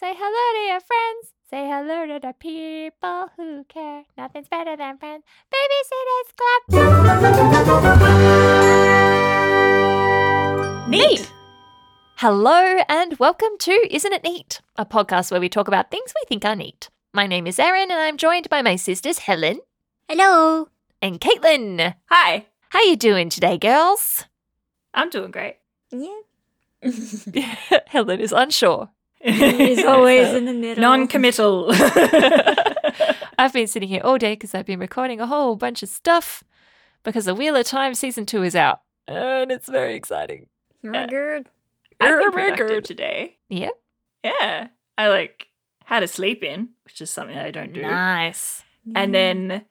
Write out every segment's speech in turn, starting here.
Say hello to your friends. Say hello to the people who care. Nothing's better than friends. Babysitters Club. Neat. Hello and welcome to Isn't It Neat? A podcast where we talk about things we think are neat. My name is Erin and I'm joined by my sisters Helen Hello. and Caitlin. Hi, How you doing today, girls? I'm doing great. Yeah. Helen is unsure. He's always in the middle. non-committal. I've been sitting here all day because I've been recording a whole bunch of stuff because the Wheel of Time season two is out. And it's very exciting. Very good. I've been good. today. Yep. Yeah, I like had a sleep in, which is something I don't do. Nice. And then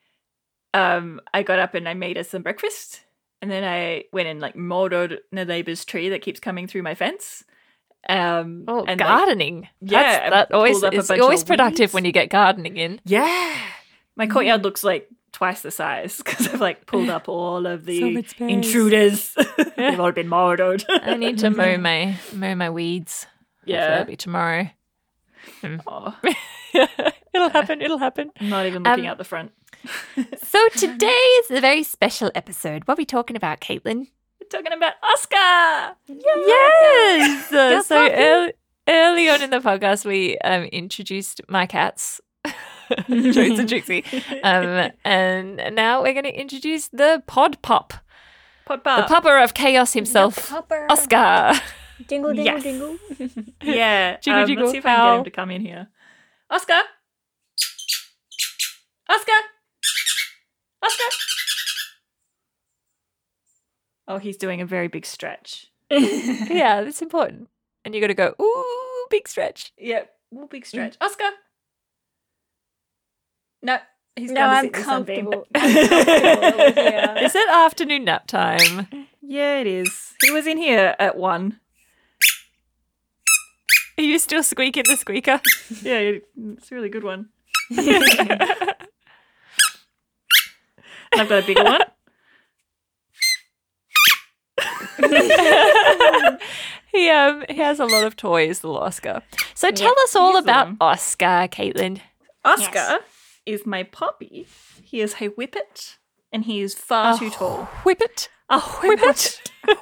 um, I got up and I made us some breakfast. And then I went and like mowed the neighbor's tree that keeps coming through my fence. Um, Oh, and, like, gardening. yeah, That's, that always pulled up a is always productive weeds. when you get gardening in. yeah, my courtyard looks like twice the size because I've like pulled up all of the intruders. They've all been murdered. I need to mow my mow my weeds. Yeah. that'll be tomorrow. Oh, it'll happen. It'll happen. I'm not even looking Um, out the front. So today is a very special episode. What are we talking about, Caitlin? Talking about Oscar. Yes. Uh, so early, early on in the podcast, we um, introduced my cats, Jones and Trixie, um, and now we're going to introduce the pod pup, Pod Pop. the Pop. pupper of chaos himself. Oscar. Jingle, jingle, Yes. jingle. Yeah. Jiggle, um, jiggle, let's see if I can get him to come in here. Oscar. Oscar. Oscar. Oh, he's doing a very big stretch. yeah, that's important. And you got to go, ooh, big stretch. Yep. Ooh, big mm. stretch. Oscar. No, he's No, gonna I'm sit in the sunbeam. comfortable. I'm comfortable over here. Is it afternoon nap time? yeah, it is. He was in here at one. Are you still squeaking the squeaker? Yeah, it's a really good one. I've got a bigger one. he um he has a lot of toys, little Oscar. So tell us all about them. Oscar, Caitlin. Oscar Yes. is my puppy. He is a whippet, and he is far too tall. Whippet. A whippet.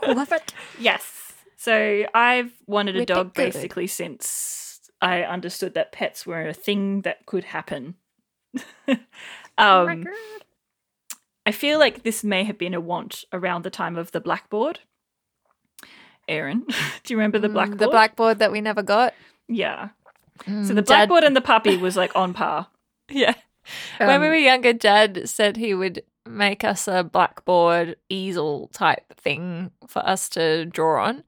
Love it. yes. So I've wanted a Whip dog good. basically since I understood that pets were a thing that could happen. Oh um, God. I feel like this may have been a want around the time of the blackboard. Erin, do you remember the Mm, blackboard? The blackboard that we never got. Yeah. So Mm, the Dad- blackboard and the puppy was like on par. Yeah. when we Um, were younger, Dad said he would make us a blackboard easel type thing for us to draw on.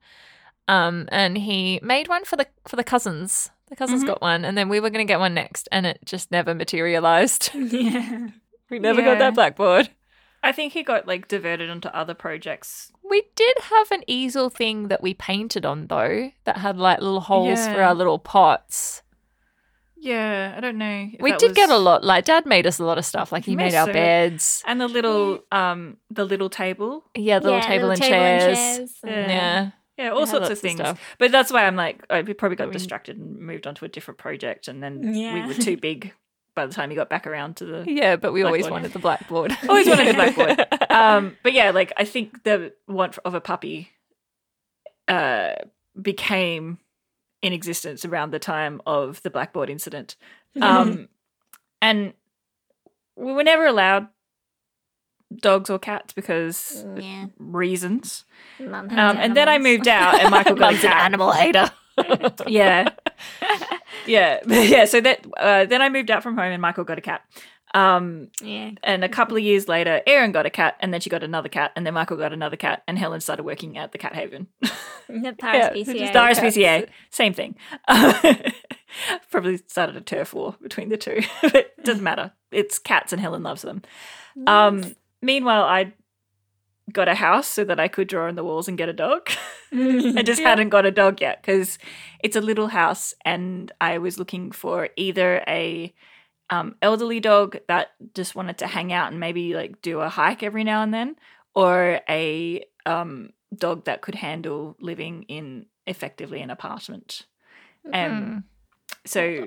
Um, and he made one for the for the cousins. The cousins Mhm. got one, and then we were going to get one next, and it just never materialized. Yeah. we never got Yeah. that blackboard. I think he got like diverted onto other projects. We did have an easel thing that we painted on though, that had like little holes for our little pots. Yeah, I don't know. if we that did get a lot. Like Dad made us a lot of stuff. Like he He made made our so- beds. and the little um the little table. Yeah, the little Yeah, table, little and, table and chairs. chairs. Yeah. Yeah. Yeah, all sorts of of things. stuff. but that's why I'm like, I we probably got mean- distracted and moved on to a different project, and then we were too big by the time he got back around to the. Yeah, but we always wanted the blackboard. Always wanted the blackboard. um, but yeah, like I think the want of a puppy uh, became in existence around the time of the blackboard incident, um, and we were never allowed dogs or cats because Yeah. reasons. Um, and then I moved out, and Michael got a Mum's an animal hater. yeah yeah yeah so that uh, then i moved out from home and michael got a cat. Um Yeah. and a couple of years later erin got a cat and then she got another cat and then michael got another cat and helen started working at the cat haven. The Yeah, Paris just PCA. rspca same thing. Probably started a turf war between the two but it doesn't matter. It's cats and helen loves them. Um meanwhile i got a house so that i could draw on the walls and get a dog I just hadn't got a dog yet because it's a little house, and I was looking for either a um, elderly dog that just wanted to hang out and maybe like do a hike every now and then, or a um, dog that could handle living in effectively an apartment. Mm. Um, so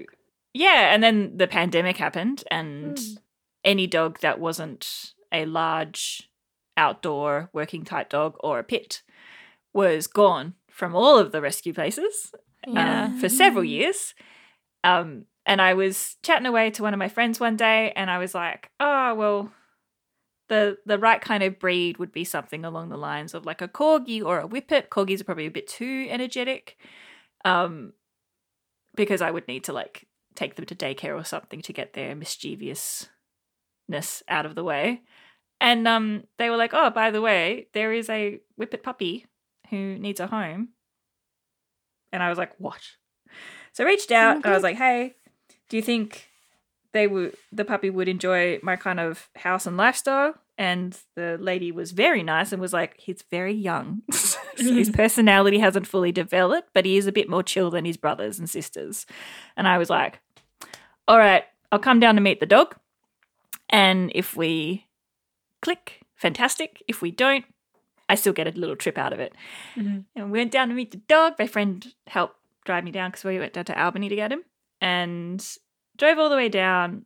yeah, and then the pandemic happened, and Mm. any dog that wasn't a large outdoor working type dog or a pit was gone from all of the rescue places Yeah. um, for several years. Um, and I was chatting away to one of my friends one day, and I was like, "Oh well, the the right kind of breed would be something along the lines of like a corgi or a whippet. Corgis are probably a bit too energetic, um, because I would need to like take them to daycare or something to get their mischievousness out of the way." And um, they were like, "Oh, by the way, there is a whippet puppy who needs a home." And I was like, "What?" So I reached out and I was like, "Hey, do you think they would the puppy would enjoy my kind of house and lifestyle?" And the lady was very nice and was like, "He's very young. so his personality hasn't fully developed, but he is a bit more chill than his brothers and sisters." And I was like, "All right, I'll come down to meet the dog. And if we click, fantastic. If we don't, I still get a little trip out of it." Mhm. And we went down to meet the dog. My friend helped drive me down because we went down to Albany to get him and drove all the way down.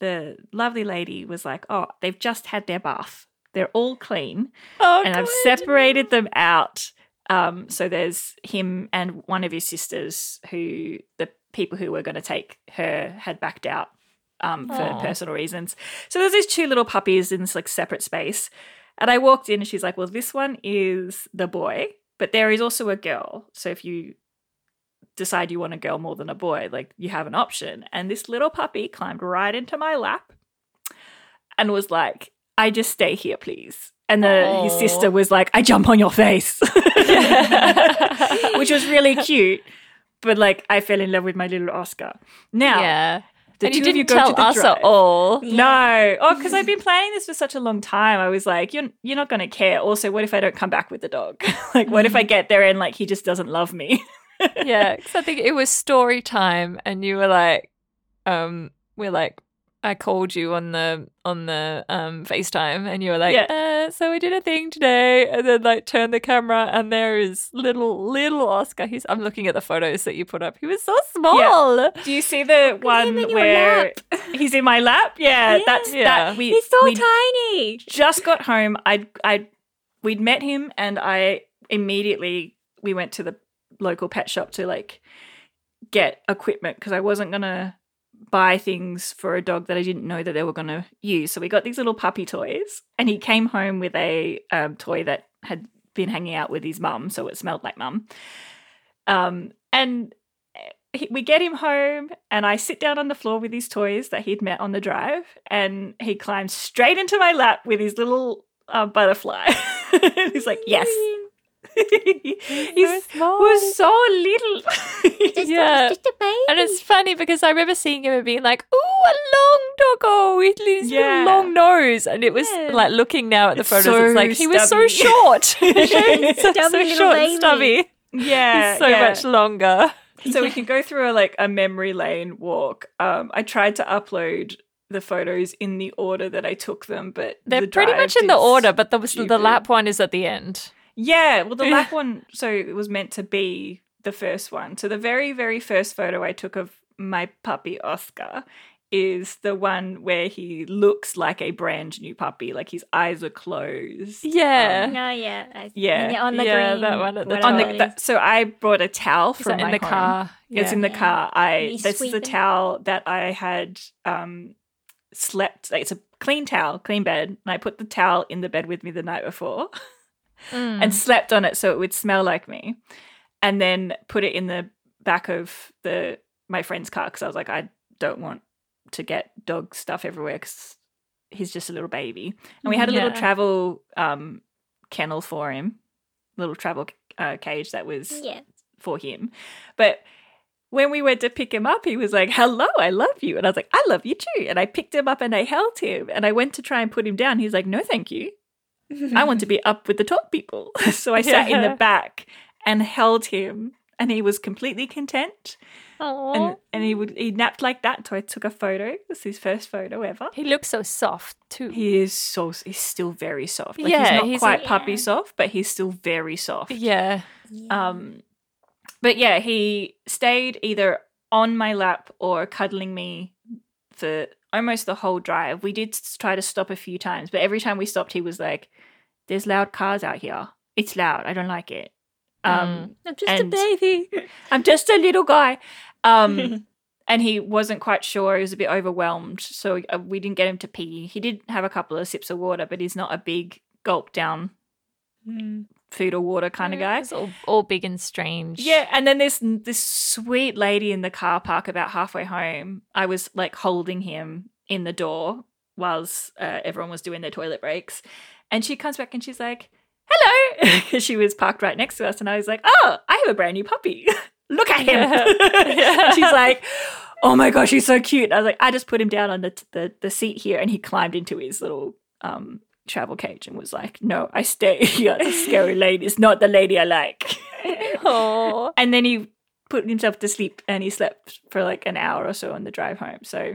The lovely lady was like, Oh, they've just had their bath. They're all clean. Oh, and I've separated them out. Um, so there's him and one of his sisters who the people who were going to take her had backed out um, for Aw. personal reasons. So there's these two little puppies in this like separate space. And I walked in and she's like, Well, this one is the boy, but there is also a girl. So if you decide you want a girl more than a boy, like you have an option. And this little puppy climbed right into my lap and was like, I just stay here, please. And the, his sister was like, I jump on your face, which was really cute. But like, I fell in love with my little Oscar. Now, yeah. The and you didn't go tell us drive. at all. No. Oh, because I've been planning this for such a long time. I was like, you're you're not gonna care. Also, what if I don't come back with the dog? like, what if I get there and like he just doesn't love me? yeah, because I think it was story time, and you were like, um, we're like, I called you on the on the um FaceTime, and you were like, uh, so we did a thing today, and then like turn the camera, and there is little little Oscar. He's I'm looking at the photos that you put up. He was so small. Yeah. Do you see the one where he's in my lap? Yeah, Yeah. that's Yeah. that. We He's so tiny. just got home. I'd I'd we'd met him, and I immediately we went to the local pet shop to like get equipment because I wasn't gonna buy things for a dog that I didn't know that they were gonna use. So we got these little puppy toys, and he came home with a um, toy that had been hanging out with his mum, so it smelled like mum. Um, and he, we get him home, and I sit down on the floor with his toys that he'd met on the drive, and he climbs straight into my lap with his little uh, butterfly. He's like, "Yes." He's small. was so little. Yeah. just a baby. And it's funny because I remember seeing him and being like, "Ooh, a long doggo with his Yeah. long nose," and it was Yeah. like looking now at the It's photos, so it's like he was so short, so, so short and baby. stubby. yeah, He's so yeah. much longer. so we can go through a like a memory lane walk. Um, I tried to upload the photos in the order that I took them, but They're the pretty much in the order, but the the lap one is at the end. Yeah, well, the lap one, so it was meant to be the first one. So the very, very first photo I took of my puppy Oscar is the one where he looks like a brand new puppy, like his eyes are closed. Yeah. No, yeah. I, Yeah. yeah, on the Yeah, green. that one at the On top. the, it so I brought a towel Is from that in the home. car? It's in the Yeah. car. I And you this is the towel that I had um slept. It's a clean towel, clean bed, and I put the towel in the bed with me the night before Mm. and slept on it so it would smell like me, and then put it in the back of the my friend's car because I was like, I don't want to get dog stuff everywhere because he's just a little baby, and we had a little travel um kennel for him, little travel uh, cage that was Yeah. for him. But when we went to pick him up, he was like, Hello, I love you. And I was like, I love you too. And I picked him up and I held him and I went to try and put him down. He's like, No, thank you. I want to be up with the top people. so I sat in the back and held him and he was completely content. Aw. And and he would he napped like that. So I took a photo. This is his first photo ever. he looks so soft too. He is so he's still very soft. Like Yeah, he's not he's- quite puppy Yeah. soft, but he's still very soft. yeah. Um, but yeah, he stayed either on my lap or cuddling me for almost the whole drive. We did try to stop a few times, but every time we stopped, he was like, "There's loud cars out here. It's loud. I don't like it." Um, I'm just a baby. I'm just a little guy. Um, and he wasn't quite sure. He was a bit overwhelmed, so uh, we didn't get him to pee. He did have a couple of sips of water, but he's not a big gulp down food or water kind of guy. It's all, all big and strange. Yeah, and then this this sweet lady in the car park about halfway home. I was like holding him in the door whilst uh, everyone was doing their toilet breaks, and she comes back and she's like, "Hello," because she was parked right next to us, and I was like, "Oh, I have a brand new puppy. Look at him." Yeah. She's like. Oh my gosh, he's so cute! I was like, I just put him down on the the, the seat here, and he climbed into his little um, travel cage and was like, "No, I stay here. The scary lady is not the lady I like." Oh. and then he put himself to sleep and he slept for like an hour or so on the drive home so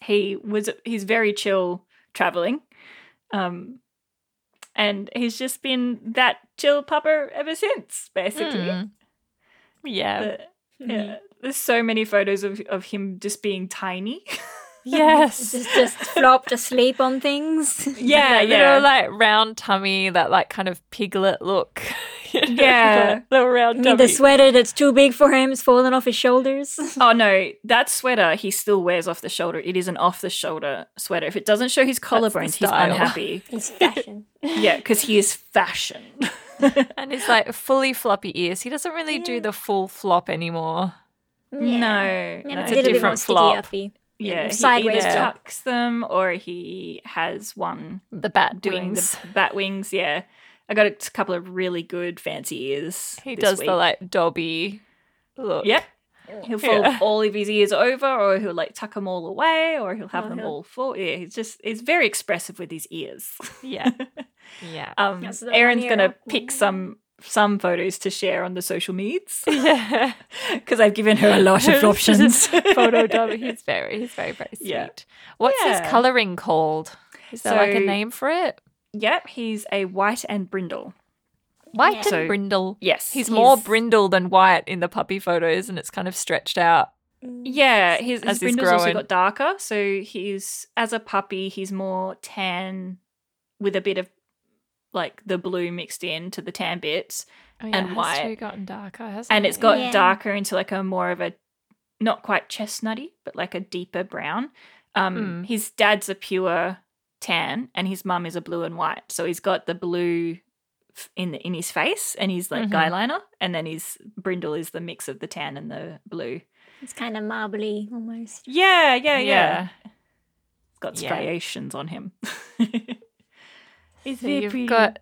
he was he's very chill traveling um and he's just been that chill pupper ever since basically Mm. Yeah. But, yeah there's so many photos of, of him just being tiny Yes. Just, just flopped asleep on things. yeah that yeah little like round tummy, that like kind of piglet look. You know, Yeah. little round I mean, tummy. the sweater that's too big for him is falling off his shoulders. Oh no, that sweater he still wears off the shoulder. It is an off the shoulder sweater. If it doesn't show his collarbones, he's unhappy. It's fashion. yeah, because he is fashion. and his like fully floppy ears. He doesn't really do the full flop anymore. No, Yeah, no. it's a a little bit more different sticky flop. uppy. Yeah, he sideways either tucks them or he has one The bat doing wings. the bat wings. Yeah, I got a couple of really good fancy ears. He this does week. the like Dobby look. Yep. He'll fold Yeah. all of his ears over, or he'll like tuck them all away, or he'll have Oh, them he'll- all full. Yeah, he's just he's very expressive with his ears. Yeah. Yeah. Um, Yeah, so Erin's gonna pick some some photos to share on the social medias yeah. because I've given her a lot of options. Photo Dobby. He's very, he's very, very sweet. Yeah. What's Yeah. his coloring called? Is there like a name for it? yep, he's a white and brindle. White Yeah. and So- brindle. Yes, He's, more brindle than white in the puppy photos, and it's kind of stretched out. Yeah, his, his brindle's also got darker. So he's as a puppy, he's more tan with a bit of like the blue mixed in to the tan bits, Oh, And it has white. too gotten darker, hasn't and it? it's got Yeah. darker into like a more of a not quite chestnutty, but like a deeper brown. Um, Mm. his dad's a pure tan, and his mum is a blue and white. So he's got the blue in the, in his face, and he's like Mhm. guy liner, and then his brindle is the mix of the tan and the blue. It's kind of marbly almost. Yeah, yeah, yeah. Yeah. It's got Yeah. striations on him. it's So you've pretty. got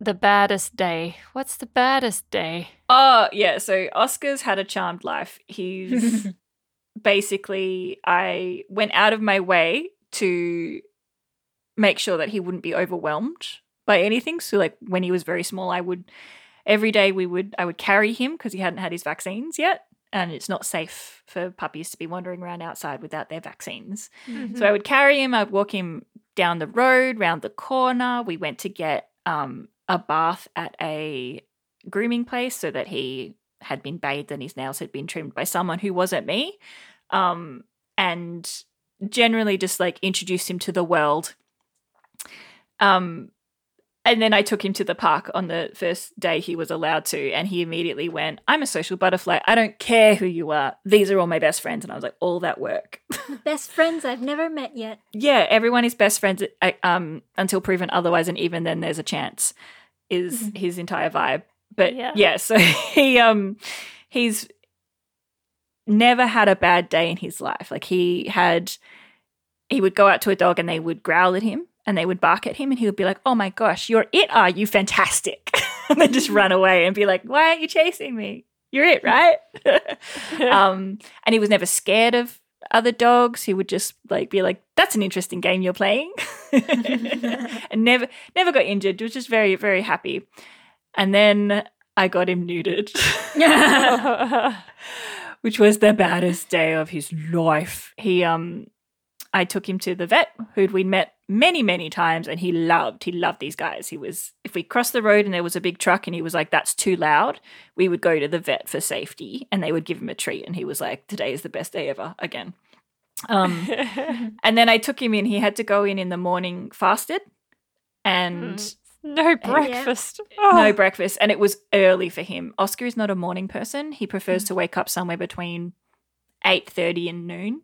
the baddest day. What's the baddest day? Oh, yeah. So Oscar's had a charmed life. He's basically, I went out of my way to make sure that he wouldn't be overwhelmed by anything. So, like, when he was very small, I would, every day we would, I would carry him because he hadn't had his vaccines yet. And it's not safe for puppies to be wandering around outside without their vaccines. So I would carry him, I'd walk him down the road, round the corner. We went to get um, a bath at a grooming place so that he had been bathed and his nails had been trimmed by someone who wasn't me. Um, and generally just like introduced him to the world. Um, and then I took him to the park on the first day he was allowed to, and he immediately went, I'm a social butterfly. I don't care who you are. These are all my best friends. And I was like, all that work. Best friends I've never met yet. yeah, everyone is best friends uh, um, until proven otherwise, and even then, there's a chance. Is his entire vibe, but Yeah. yeah. so he um he's never had a bad day in his life. Like he had, he would go out to a dog and they would growl at him and they would bark at him, and he would be like, "Oh my gosh, you're it, are you? Fantastic!" and then just run away and be like, "Why aren't you chasing me? You're it, right?" um, and he was never scared of other dogs. He would just like be like, "That's an interesting game you're playing," and never never got injured. Was just very very happy. And then I got him neutered, which was the baddest day of his life. He um, I took him to the vet who'd we met many, many times, and he loved, he loved these guys. He was, if we crossed the road and there was a big truck and he was like, that's too loud, we would go to the vet for safety and they would give him a treat. And he was like, today is the best day ever again. Um, and then I took him in. He had to go in in the morning fasted and Mm. no breakfast. Oh. no breakfast. And it was early for him. Oscar is not a morning person. He prefers to wake up somewhere between 8.30 and noon.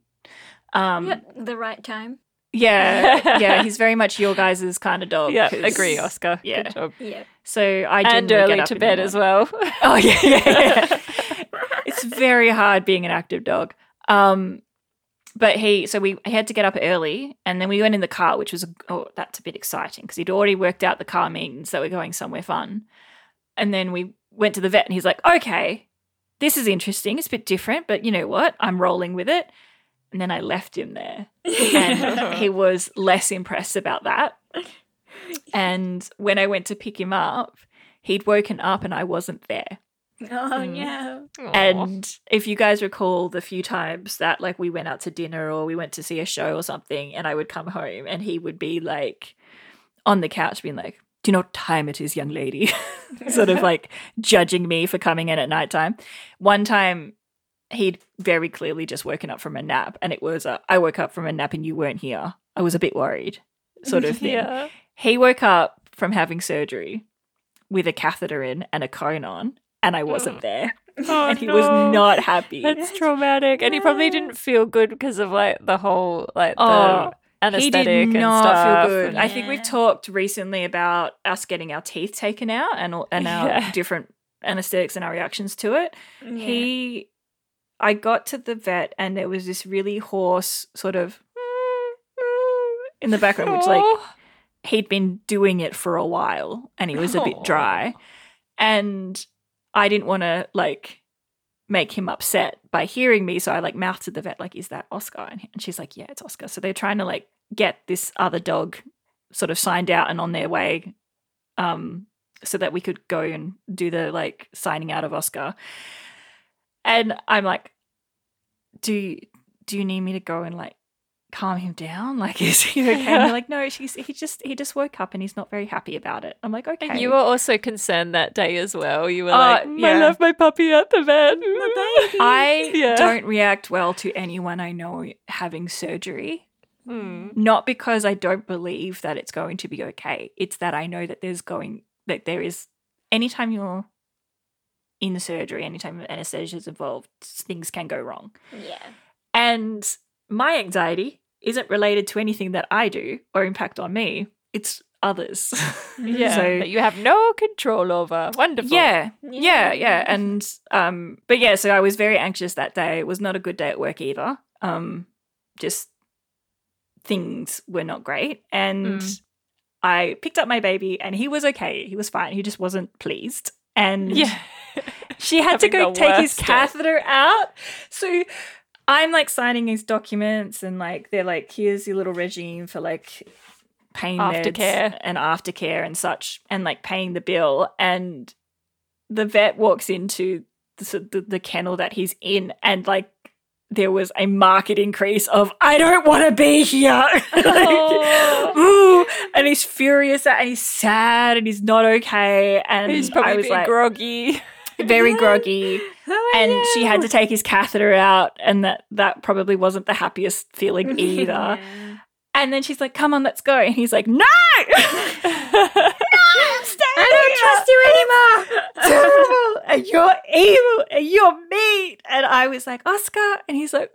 Um, Yeah, the right time. Yeah, yeah, he's very much your guys' kind of dog. yeah, 'cause- agree, Oscar. yeah. Good job. Yeah. So I And generally early get up to in the bed as well. Oh yeah, yeah, yeah. it's very hard being an active dog. Um, but he, so we he had to get up early, and then we went in the car, which was oh, that's a bit exciting because he'd already worked out the car means that we're going somewhere fun, and then we went to the vet, and he's like, okay, this is interesting. It's a bit different, but you know what? I'm rolling with it. And then I left him there, and he was less impressed about that. And when I went to pick him up, he'd woken up and I wasn't there. Oh Mm. no. And if you guys recall the few times that like we went out to dinner or we went to see a show or something, and I would come home and he would be like on the couch being like, Do you know what time it is, young lady? sort of like judging me for coming in at nighttime. One time he'd very clearly just woken up from a nap and it was a, I woke up from a nap and you weren't here. I was a bit worried, sort of thing. yeah. He woke up from having surgery with a catheter in and a cone on, and I wasn't there. Oh, and he was not happy. That's traumatic, and he probably didn't feel good because of like the whole like Oh, the he anesthetic and stuff. feel good. and- I think we've talked recently about us getting our teeth taken out and and our Yeah. different anesthetics and our reactions to it. He, I got to the vet and there was this really hoarse sort of in the background, which like he'd been doing it for a while and he was a bit dry. And I didn't want to like make him upset by hearing me. So I like mouthed to the vet, like, is that Oscar? And and she's like, yeah, it's Oscar. So they're trying to like get this other dog sort of signed out and on their way um, so that we could go and do the like signing out of Oscar. And I'm like, do you, do you need me to go and like calm him down? Like, is he okay? And they're like, no, she's he just he just woke up and he's not very happy about it. I'm like, okay. And you were also concerned that day as well. You were Uh, like, "Mm, yeah. I left my puppy at the vet. I Yeah. don't react well to anyone I know having surgery. Hmm. Not because I don't believe that it's going to be okay. It's that I know that there's going that there is anytime you're in surgery, anytime anesthesia is involved, things can go wrong. Yeah. And my anxiety isn't related to anything that I do or impact on me. It's others. Yeah, So- that you have no control over. Wonderful. yeah. Yeah, yeah. And um but yeah, so I was very anxious that day. It was not a good day at work either. Um just things were not great. And Mm. I picked up my baby and he was okay. He was fine. He just wasn't pleased. And yeah. She had to go take his day. catheter out. So I'm like signing his documents and like they're like, here's your little regime for like pain meds Aftercare. and aftercare and such, and like paying the bill. And the vet walks into the, the, the kennel that he's in and like there was a market increase of I don't want to be here. Like, ooh, and he's furious and he's sad and he's not okay. And He's I probably was been like groggy. very groggy. and she had to take his catheter out and that that probably wasn't the happiest feeling either. Yeah. and then she's like come on let's go. And he's like no! I don't trust you anymore. terrible and you're evil and you're mean. And I was like Oscar? And he's like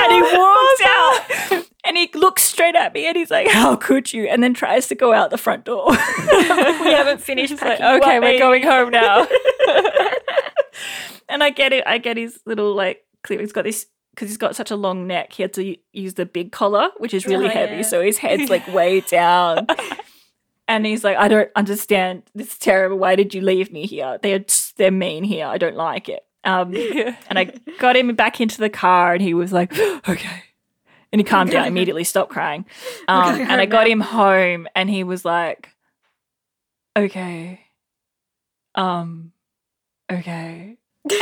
and he walks oh, out and he looks straight at me and he's like how could you and then tries to go out the front door we haven't finished like, okay, we're going home now. and I get it. I get his little like clear. He's got this because he's got such a long neck. He had to use the big collar, which is really Oh, heavy. yeah. So his head's like way down. And he's like, I don't understand. This is terrible. Why did you leave me here? They're they're mean here. I don't like it. Um, Yeah. and I got him back into the car, and he was like, okay. And he calmed down immediately, stopped crying. Um, and I got him home, and he was like, okay, um, okay.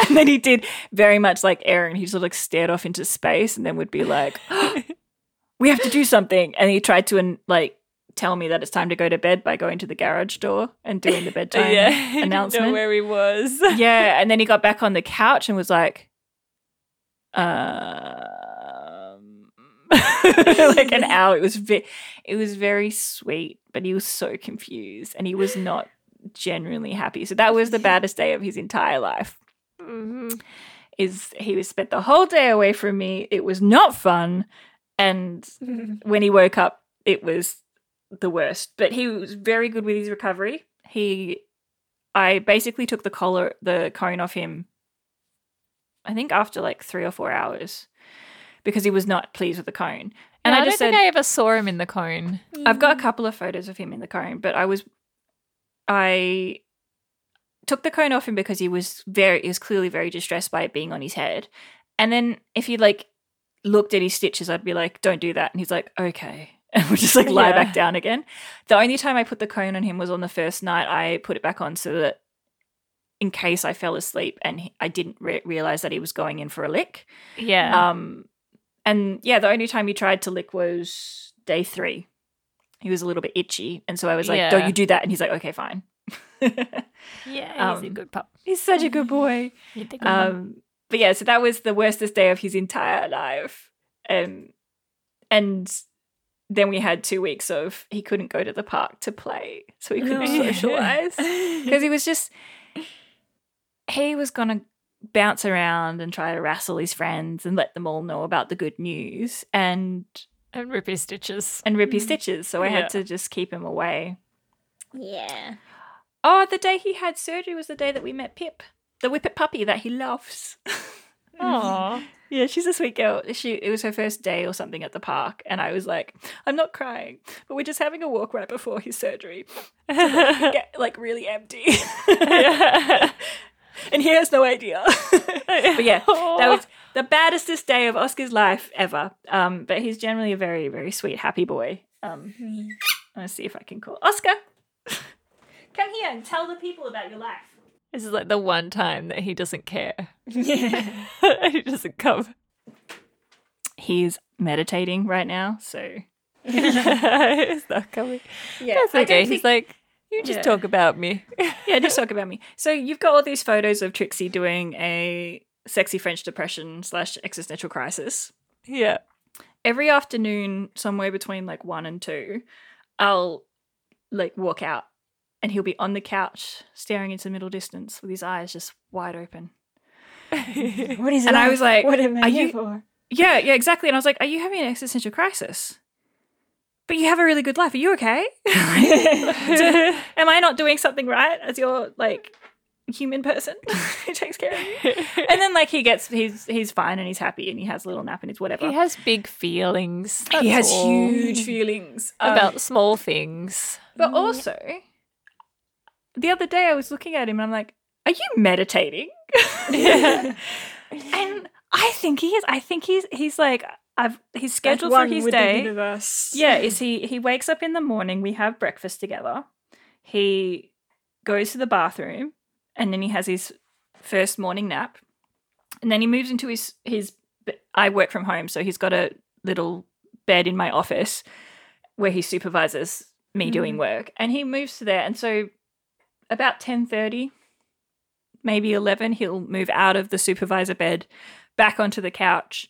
And then he did very much like Erin. He sort of like stared off into space, and then would be like, we have to do something. And he tried to like tell me that it's time to go to bed by going to the garage door and doing the bedtime yeah, announcement. know where he was. yeah, and then he got back on the couch and was like, um, like an hour. It was ve- it was very sweet, but he was so confused and he was not genuinely happy. So that was the baddest day of his entire life. Mhm. Is he was spent the whole day away from me. It was not fun, and when he woke up, it was the worst. But he was very good with his recovery. He, I basically took the collar, the cone off him. I think after like three or four hours, because he was not pleased with the cone. And Yeah, I I don't said, think I ever saw him in the cone. I've got a couple of photos of him in the cone, but I was, I took the cone off him because he was very, he was clearly very distressed by it being on his head. And then if he like looked at his stitches, I'd be like, "Don't do that," and he's like, "Okay," and would just like lie Yeah. back down again. The only time I put the cone on him was on the first night. I put it back on so that in case I fell asleep and he, I didn't re- realize that he was going in for a lick. Yeah. Um, and yeah, the only time he tried to lick was day three. He was a little bit itchy, and so I was like, "Don't you do that?" And he's like, "Okay, fine." yeah, he's a um, good pup. he's such a good boy. A good. Um, but yeah, so that was the worstest day of his entire life. Um, and then we had two weeks of he couldn't go to the park to play, so he couldn't No. socialize because he was just he was gonna bounce around and try to wrestle his friends and let them all know about the good news and and rip his stitches. and rip his mm. stitches. So I Yeah. had to just keep him away. Yeah. Oh, the day he had surgery was the day that we met Pip, the whippet puppy that he loves. Aww. Yeah, she's a sweet girl. She it was her first day or something at the park, and I was like, I'm not crying, but we're just having a walk right before his surgery, get like really empty, and he has no idea. but yeah, that was the baddest day of Oscar's life ever. Um, but he's generally a very very sweet, happy boy. Um, let's see if I can call Oscar. Come here and tell the people about your life. This is like the one time that he doesn't care. Yeah. he doesn't come. He's meditating right now, so He's not coming. yeah, That's okay. He's think- like, you just Yeah. talk about me. yeah, just talk about me. So you've got all these photos of Trixie doing a sexy French depression slash existential crisis. yeah. Every afternoon, somewhere between like one and two, I'll like walk out and he'll be on the couch staring into the middle distance with his eyes just wide open. What is And I was like, what am I are here you- for? Yeah, yeah, exactly. And I was like, Are you having an existential crisis? But you have a really good life. Are you okay? Am I not doing something right as your like human person who takes care of you? And then like he gets he's he's fine and he's happy and he has a little nap and it's whatever. he has big feelings. he has all. huge feelings Um, about small things. but also the other day I was looking at him and I'm like, Are you meditating? Yeah. and I think he is. I think he's he's like I've he's scheduled for his day. Yeah, is he he wakes up in the morning, we have breakfast together. He goes to the bathroom and then he has his first morning nap. And then he moves into his his I work from home, so he's got a little bed in my office where he supervises me doing work and he moves to there and so about 10:30 maybe 11 he'll move out of the supervisor bed back onto the couch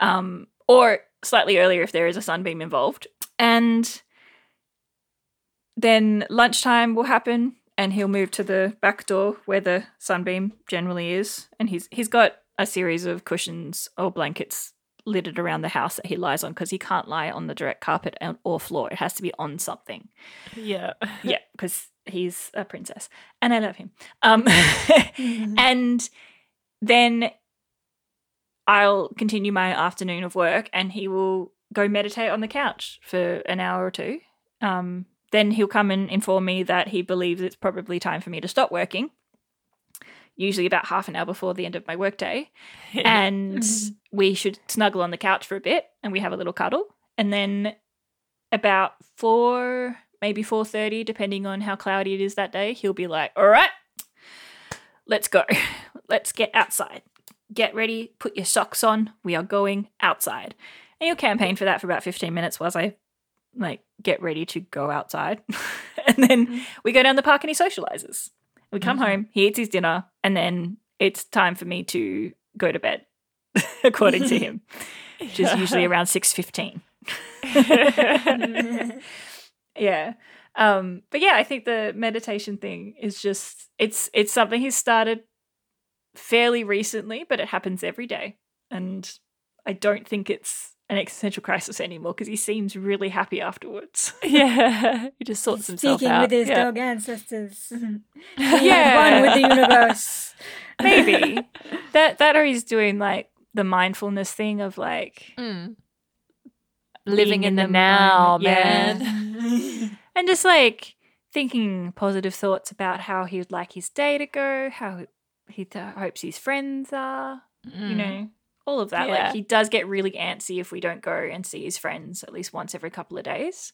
um, or slightly earlier if there is a sunbeam involved. And then lunchtime will happen and he'll move to the back door where the sunbeam generally is. And he's he's got a series of cushions or blankets littered around the house that he lies on because he can't lie on the direct carpet or floor. It has to be on something. Yeah. Yeah, because he's a princess and I love him. Um, and then I'll continue my afternoon of work and he will go meditate on the couch for an hour or two. Um, then he'll come and inform me that he believes it's probably time for me to stop working, usually about half an hour before the end of my workday. And we should snuggle on the couch for a bit and we have a little cuddle. And then about four, maybe four thirty, depending on how cloudy it is that day, he'll be like, "All right, let's go. Let's get outside. Get ready. Put your socks on. We are going outside." And he'll campaign for that for about 15 minutes whilst I like get ready to go outside. and then we go down the park and he socializes. We come Mhm. home, he eats his dinner, and then it's time for me to go to bed, according to him, which is usually around 6.15. yeah. Um, but yeah, I think the meditation thing is just it's it's something he's started fairly recently, but it happens every day. And I don't think it's an existential crisis anymore because he seems really happy afterwards. yeah. He just sorts himself Speaking out. with his yeah. dog ancestors. Yeah. One with the universe. Maybe. that that or he's doing like the mindfulness thing of like Mm. Living in, in the, the now, moment, yeah. and just like thinking positive thoughts about how he would like his day to go, how he th- hopes his friends are, you Mm. know, all of that. Yeah. Like he does get really antsy if we don't go and see his friends at least once every couple of days.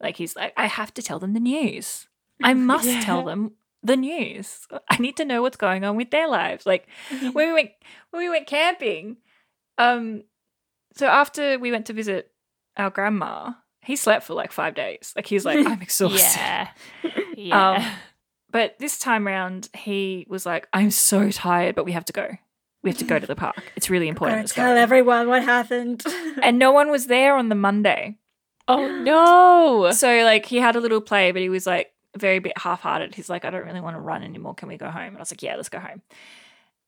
Like he's like, I have to tell them the news. I must tell them the news. I need to know what's going on with their lives. Like when we went when we went camping, um, so after we went to visit our grandma, he slept for like five days. Like he's like, I'm exhausted. Yeah. Yeah. Um, But this time round, he was like, I'm so tired, but we have to go. We have to go to the park. It's really important. Gonna tell go. everyone what happened. And no one was there on the Monday. oh no. So like he had a little play, but he was like very bit half-hearted. He's like, I don't really want to run anymore. Can we go home? And I was like, Yeah, let's go home.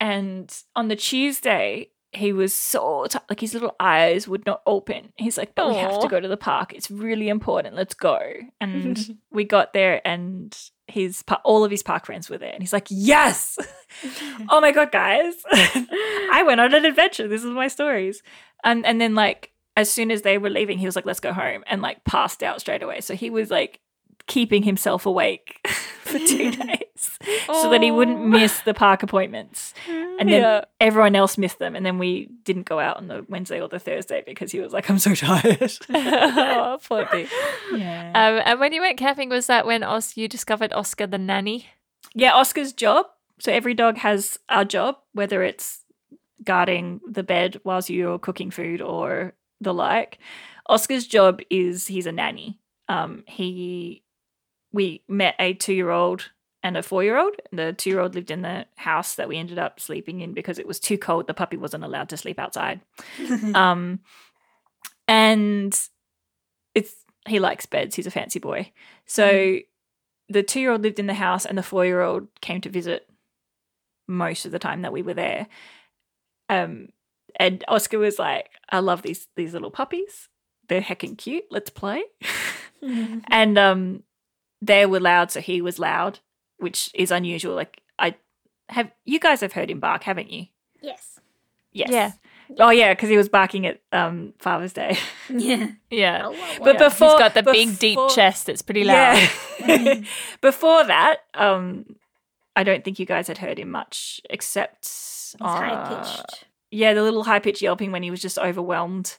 And on the Tuesday, he was so t- like his little eyes would not open. He's like, But we have to go to the park. It's really important. Let's go. And we got there, and his pa- all of his park friends were there, and he's like, Yes. oh my god, guys! I went on an adventure. This is my stories. And and then like as soon as they were leaving, he was like, "Let's go home," and like passed out straight away. So he was like keeping himself awake for two days so that he wouldn't Oh. miss the park appointments. And then Yeah. everyone else missed them, and then we didn't go out on the Wednesday or the Thursday because he was like, "I'm so tired." oh, poor thing. yeah. Um, and when you went camping, was that when Os- you discovered Oscar the nanny? Yeah, Oscar's job. So every dog has a job, whether it's guarding the bed whilst you're cooking food or the like. Oscar's job is he's a nanny. Um, he we met a two year old and a four year old. The two year old lived in the house that we ended up sleeping in because it was too cold. The puppy wasn't allowed to sleep outside. Um, and it's he likes beds. He's a fancy boy. So the two year old lived in the house, and the four year old came to visit most of the time that we were there. Um, and Oscar was like, "I love these these little puppies. They're heckin' cute. Let's play." and um, they were loud, so he was loud, which is unusual. Like I have, you guys have heard him bark, haven't you? yes. Yes. Yeah. Oh yeah, because he was barking at um Father's Day. Yeah. Yeah. But before he's got the big deep chest. It's pretty loud. Yeah. Before that, um, I don't think you guys had heard him much, except It's uh, high pitched. Yeah, the little high pitched yelping when he was just overwhelmed,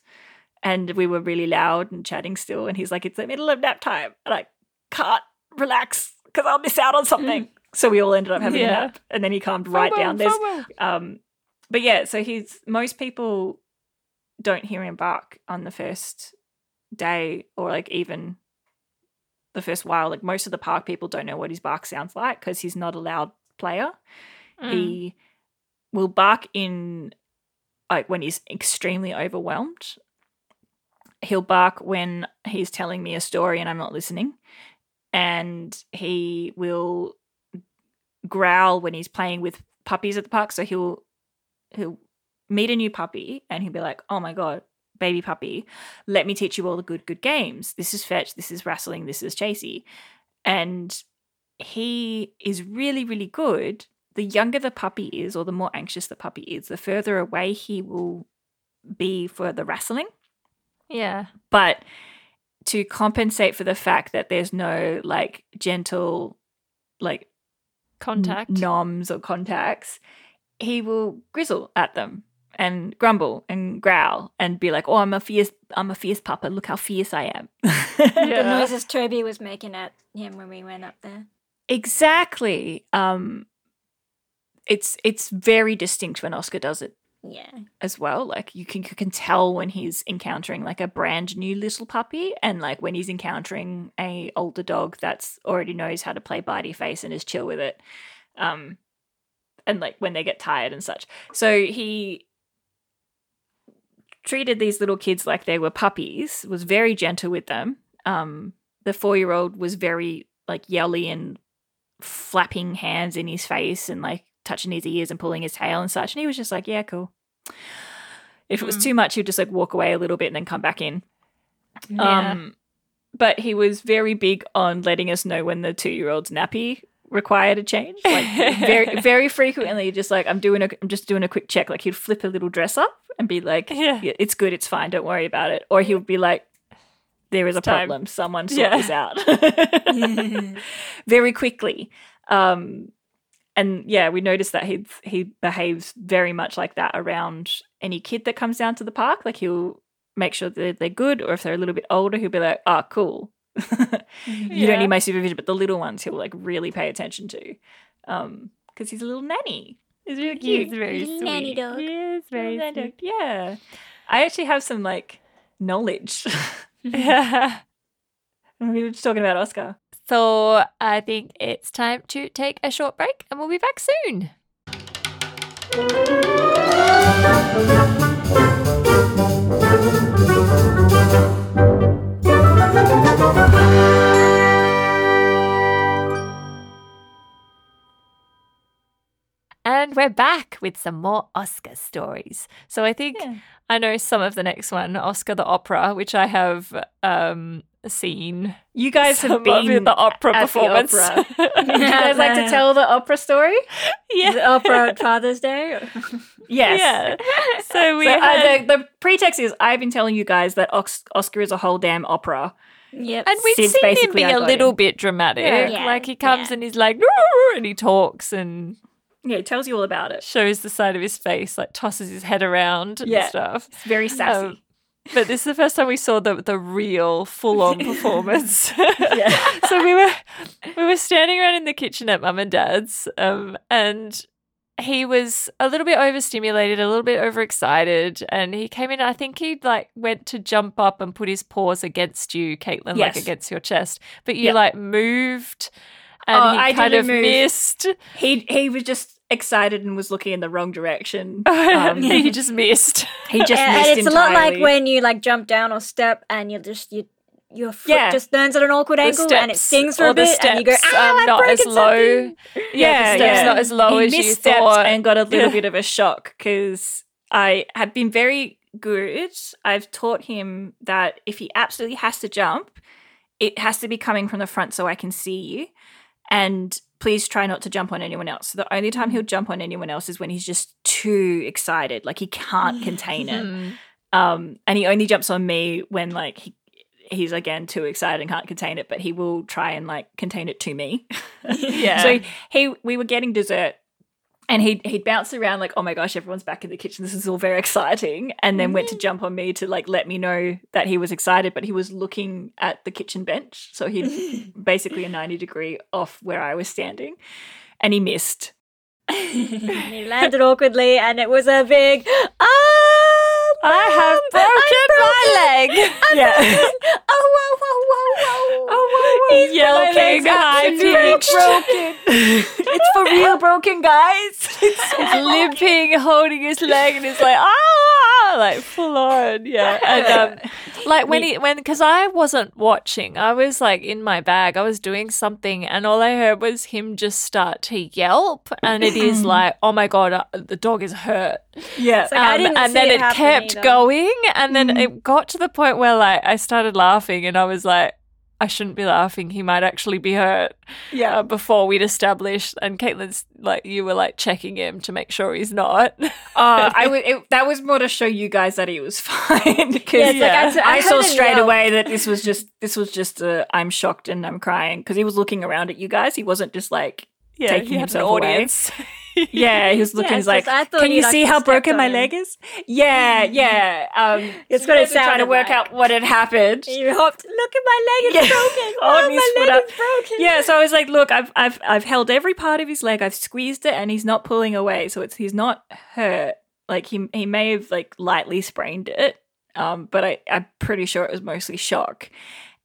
and we were really loud and chatting still. And he's like, "It's the middle of nap time, and I can't relax because I'll miss out on something." so we all ended up having Yeah. a nap, and then he calmed right FOMO, down. There's FOMO. um, but yeah, so he's most people don't hear him bark on the first day or like even the first while. Like most of the park people don't know what his bark sounds like because he's not a loud player. Mm. He will bark in like when he's extremely overwhelmed. He'll bark when he's telling me a story and I'm not listening. And he will growl when he's playing with puppies at the park. So he'll he'll meet a new puppy and he'll be like, "Oh my god, baby puppy, let me teach you all the good good games. This is fetch, this is wrestling, this is chasey." And he is really really good. The younger the puppy is or the more anxious the puppy is, the further away he will be for the wrestling. Yeah. But to compensate for the fact that there's no like gentle like Contact. n- noms or contacts, he will grizzle at them and grumble and growl and be like, "Oh, I'm a fierce, I'm a fierce papa. Look how fierce I am." The noises Toby was making at him when we went up there. exactly. Um, it's it's very distinct when Oscar does it Yeah. as well. Like you can you can tell when he's encountering like a brand new little puppy, and like when he's encountering a older dog that's already knows how to play bitey face and is chill with it. Um, and like when they get tired and such. So he treated these little kids like they were puppies. Was very gentle with them. Um, the four year old was very like yelly and flapping hands in his face and like touching his ears and pulling his tail and such. And he was just like, yeah, cool. If it was Mm. too much, he'd just like walk away a little bit and then come back in. Yeah. Um, but he was very big on letting us know when the two year old's nappy required a change. Like very, very frequently, just like I'm doing a, I'm just doing a quick check. Like he'd flip a little dress up and be like, Yeah. "Yeah, it's good, it's fine, don't worry about it." Or he would be like, "There is a time. problem. Someone sort Yeah. this out." very quickly. Um, and yeah, we noticed that he he behaves very much like that around any kid that comes down to the park. Like he'll make sure that they're good, or if they're a little bit older, he'll be like, "Ah, cool." you Yeah. don't need my supervision, but the little ones he'll like really pay attention to, um, because he's a little nanny. He's really cute. He's very Little sweet. nanny dog. He is very nanny sweet. dog. Yeah, I actually have some like knowledge. Yeah. we were just talking about Oscar. So I think it's time to take a short break and we'll be back soon. And we're back with some more Oscar stories. So I think Yeah. I know some of the next one, Oscar the Opera, which I have um, seen. You guys some have been the opera at the performance. opera. Would you guys like to tell the opera story? yeah. The opera on Father's Day. Yes. Yeah. So we So, uh, had, the, the pretext is I've been telling you guys that Ox- Oscar is a whole damn opera. yep. and we've Since seen him basically be I a got little him. bit dramatic. Yeah. Yeah, Like he comes yeah. and he's like, and he talks and Yeah, it tells you all about it. shows the side of his face, like tosses his head around and Yeah. stuff. It's very sassy. Um, but this is the first time we saw the the real full on performance. Yeah. so we were we were standing around in the kitchen at mum and dad's, um, and he was a little bit overstimulated, a little bit overexcited, and he came in. I think he like went to jump up and put his paws against you, Caitlin, like against your chest, but you Yeah. like moved, and Oh, he I kind of move. missed. he he was just excited and was looking in the wrong direction. Um, he just missed. he just and, missed and it's a lot like when you like jump down or step and you just you your foot Yeah. just lands at an awkward The angle and it stings for a bit and you go, ah, I've not as low. something." Yeah, the steps not as low he as you thought. and got a little bit of a shock because I have been very good. I've taught him that if he absolutely has to jump, it has to be coming from the front so I can see you. And please try not to jump on anyone else. So the only time he'll jump on anyone else is when he's just too excited, like he can't contain it. Hmm. Um, and he only jumps on me when like he, he's again too excited and can't contain it, but he will try and like contain it to me. Yeah. So he we were getting dessert and he'd he'd bounce around like, oh my gosh, everyone's back in the kitchen. This is all very exciting. And then went to jump on me to like let me know that he was excited, but he was looking at the kitchen bench. So he basically a 90 degree off where I was standing. And he missed. He landed awkwardly and it was a big ah I have broken my leg. Yeah. oh whoa whoa whoa whoa Oh, whoa, whoa. He's yelping high pitched. broken. it's for real broken, guys. He's limping, holding his leg, and he's like, ah, like full on, yeah. And um, like when he when because I wasn't watching, I was like in my bag, I was doing something, and all I heard was him just start to yelp, and it is like, oh my god, uh, the dog is hurt. yeah. like, didn't and then it it kept either. going, and then it got to the point where like I started laughing, and I was like. I shouldn't be laughing. He might actually be hurt. Yeah. Uh, before we'd established, and Caitlin's like, you were like checking him to make sure he's not. Uh, I would. It, that was more to show you guys that he was fine because Yeah, it's like I, I, I saw straight yell. away that this was just this was just a I'm shocked and I'm crying because he was looking around at you guys. He wasn't just like yeah, taking he had an himself away. yeah, he was looking. Yeah, he's like, 'cause I thought can you see how broken my him." leg is? Yeah, yeah. Um, It's you it trying to work out what had happened. He hopped. Look at my leg, it's Yeah. broken. Oh, his my leg up. is broken. Yeah, so I was like, look, I've I've I've held every part of his leg. I've squeezed it, and he's not pulling away. So it's he's not hurt. Like he he may have like lightly sprained it, um, but I I'm pretty sure it was mostly shock.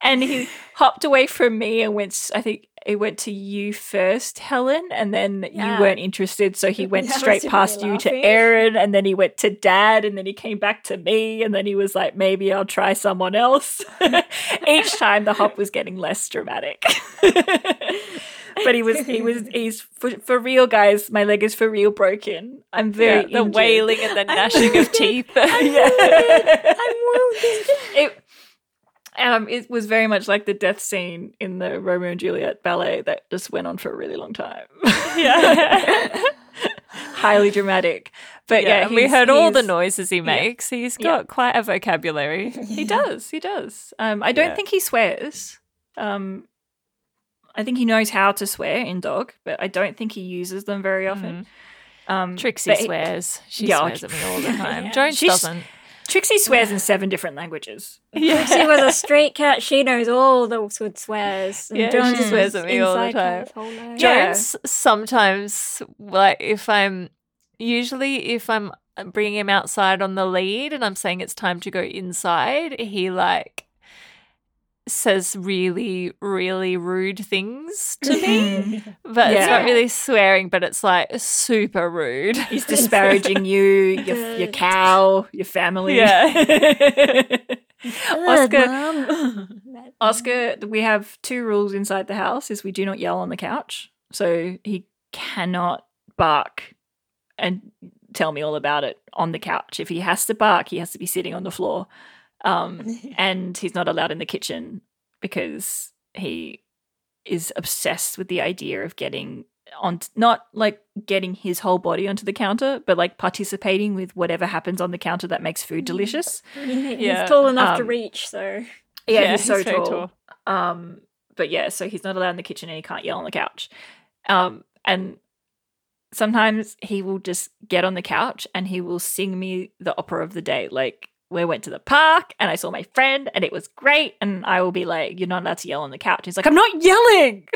And he hopped away from me and went. I think he went to you first, Helen, and then Yeah. you weren't interested, so he went was straight past you to. Erin, and then he went to Dad, and then he came back to me, and then he was like, "Maybe I'll try someone else." Each time the hop was getting less dramatic. but he was he was he's for, for real guys my leg is for real broken i'm very Yeah, the injured. wailing and the gnashing of teeth. yeah. I'm wounded. it um it was very much like the death scene in the romeo and juliet ballet that just went on for a really long time Yeah. highly dramatic but yeah, and we heard all the noises he makes. He's got quite a vocabulary. he does he does um i don't Yeah. think he swears um I think he knows how to swear in dog, but I don't think he uses them very often. Um, Trixie he- swears. She Yeah, swears at me all the time. Yeah. Jones She's- doesn't. Trixie swears in seven different languages. She was a street cat. She knows all those good swears. And Yeah, Jones she swears at me all the inside time. Cat's whole life. Yeah. Jones sometimes, like, if I'm usually if I'm bringing him outside on the lead and I'm saying it's time to go inside, he like says really, really rude things to me. Mm-hmm. But it's not really swearing, but it's like super rude. He's disparaging you, your, your cow, your family. Good, Oscar, Mum. Oscar, we have two rules inside the house: is we do not yell on the couch, so he cannot bark and tell me all about it on the couch. If he has to bark, he has to be sitting on the floor, um, and he's not allowed in the kitchen because he is obsessed with the idea of getting on not like getting his whole body onto the counter but like participating with whatever happens on the counter that makes food delicious He's tall enough to Um, reach, so yeah, he's so he's very tall. Um, but yeah, so he's not allowed in the kitchen and he can't yell on the couch. Um, and sometimes he will just get on the couch and he will sing me the opera of the day. Like we went to the park and I saw my friend and it was great. And I will be like, "You're not allowed to yell on the couch." He's like, "I'm not yelling."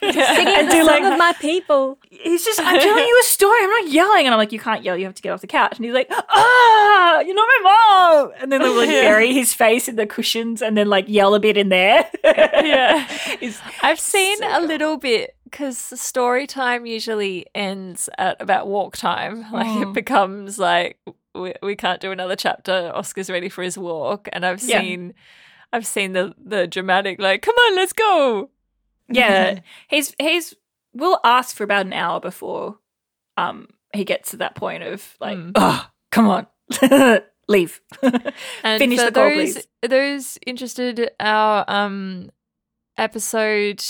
singing and the song like of my people. he's just I'm telling you a story. I'm not yelling, and I'm like, you can't yell. You have to get off the couch. And he's like, ah, you're not my mom. And then they'll like Yeah. bury his face in the cushions, and then like yell a bit in there. Yeah. It's- I've seen So a little bit because story time usually ends at about walk time. Like Mm. it becomes like we, we can't do another chapter. Oscar's ready for his walk, and I've Yeah. seen, I've seen the the dramatic like, come on, let's go. yeah, he's he's we'll ask for about an hour before um he gets to that point of like, Mm. oh, come on, leave. And Finish the call, those please. those interested, our um episode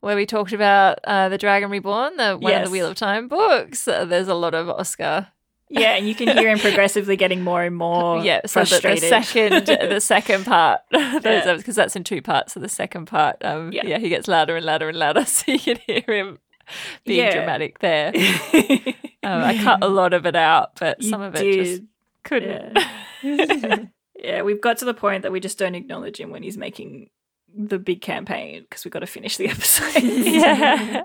where we talked about uh, the Dragon Reborn, the one of the Wheel of Time books. Uh, there's a lot of Oscar. Yeah, and you can hear him progressively getting more and more yeah, so the, the second the second part, Yeah. because that's in two parts. So the second part, um, Yeah. yeah. he gets louder and louder and louder, so you can hear him being Yeah. dramatic there. Um, I cut a lot of it out, but You some of it just couldn't. yeah, we've got to the point that we just don't acknowledge him when he's making the big campaign because we've got to finish the episode. yeah.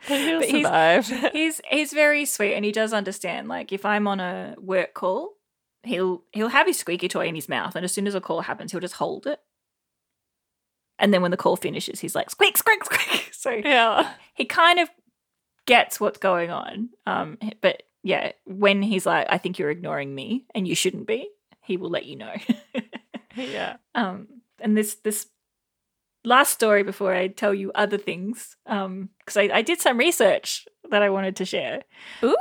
He'll But he's- survive. he's he's very sweet and he does understand. Like if I'm on a work call, he'll he'll have his squeaky toy in his mouth, and as soon as a call happens, he'll just hold it. And then when the call finishes, he's like squeak, squeak, squeak. So yeah. he kind of gets what's going on. Um, but yeah, when he's like, "I think you're ignoring me, and you shouldn't be," he will let you know. Yeah. um, and this this last story before I tell you other things, um, because I, I did some research that I wanted to share.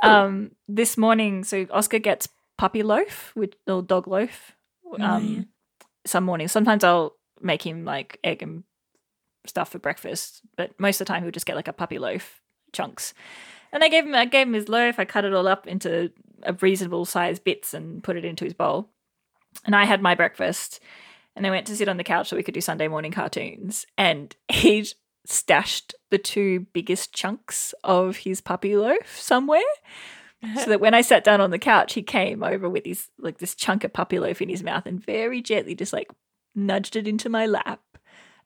Um, this morning, so Oscar gets puppy loaf with little dog loaf. Um, yeah. some mornings. Sometimes I'll make him like egg and stuff for breakfast, but most of the time he'll just get like a puppy loaf chunks. And I gave him I gave him his loaf. I cut it all up into a reasonable size bits and put it into his bowl. And I had my breakfast, and I went to sit on the couch so we could do Sunday morning cartoons. And he'd stashed the two biggest chunks of his puppy loaf somewhere so that when I sat down on the couch, he came over with his like this chunk of puppy loaf in his mouth and very gently just like nudged it into my lap.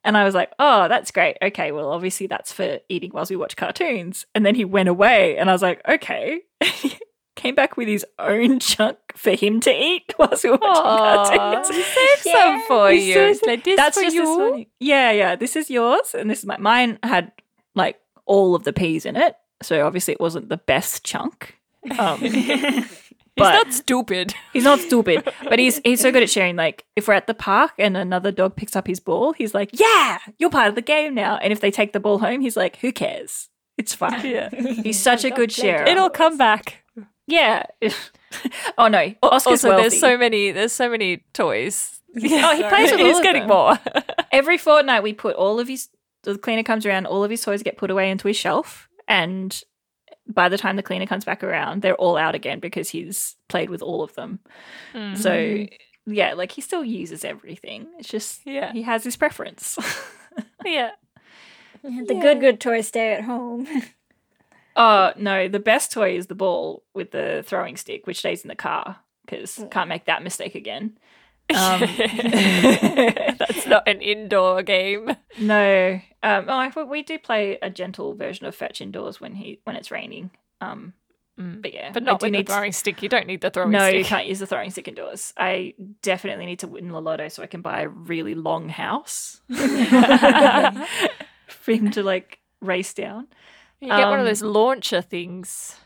And I was like, oh, that's great. Okay, well, obviously that's for eating whilst we watch cartoons. And then he went away, and I was like, okay, came back with his own chunk for him to eat whilst we were watching Aw, cartoons. he saved Yeah. some for you. like, this That's for just you. Yeah, yeah. This is yours, and this is my mine. Had like all of the peas in it, so obviously it wasn't the best chunk. Um, He's not stupid. he's not stupid, but he's he's so good at sharing. Like if we're at the park and another dog picks up his ball, he's like, "Yeah, you're part of the game now." And if they take the ball home, he's like, "Who cares? It's fine." Yeah. He's such a good sharer. It'll come back. Yeah. oh no, Oscar's also, wealthy. there's so many. There's so many toys. Oh, he plays with all He's of getting them. more. Every fortnight, we put all of his. The cleaner comes around. All of his toys get put away into his shelf, and by the time the cleaner comes back around, they're all out again because he's played with all of them. Mm. So yeah, like he still uses everything. It's just Yeah. he has his preference. yeah. the good, good toys stay at home. Oh no, the best toy is the ball with the throwing stick, which stays in the car because can't make that mistake again. Um, That's not an indoor game. No. Um, oh, we do play a gentle version of fetch indoors when he when it's raining. Um, Mm. but yeah, But not with the need to- throwing stick. You don't need the throwing No, stick. you can't use the throwing stick indoors. I definitely need to win the lotto so I can buy a really long house for him to like race down. You get one of Um, those launcher things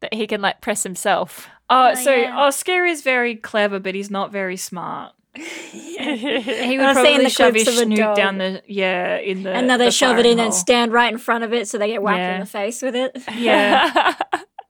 that he can like press himself. Oh, Oh, so yeah. Oscar is very clever, but he's not very smart. He would probably shove his snoot dog. down the yeah in the and then they the shove it in hole. and stand right in front of it so they get whacked Yeah. in the face with it. Yeah,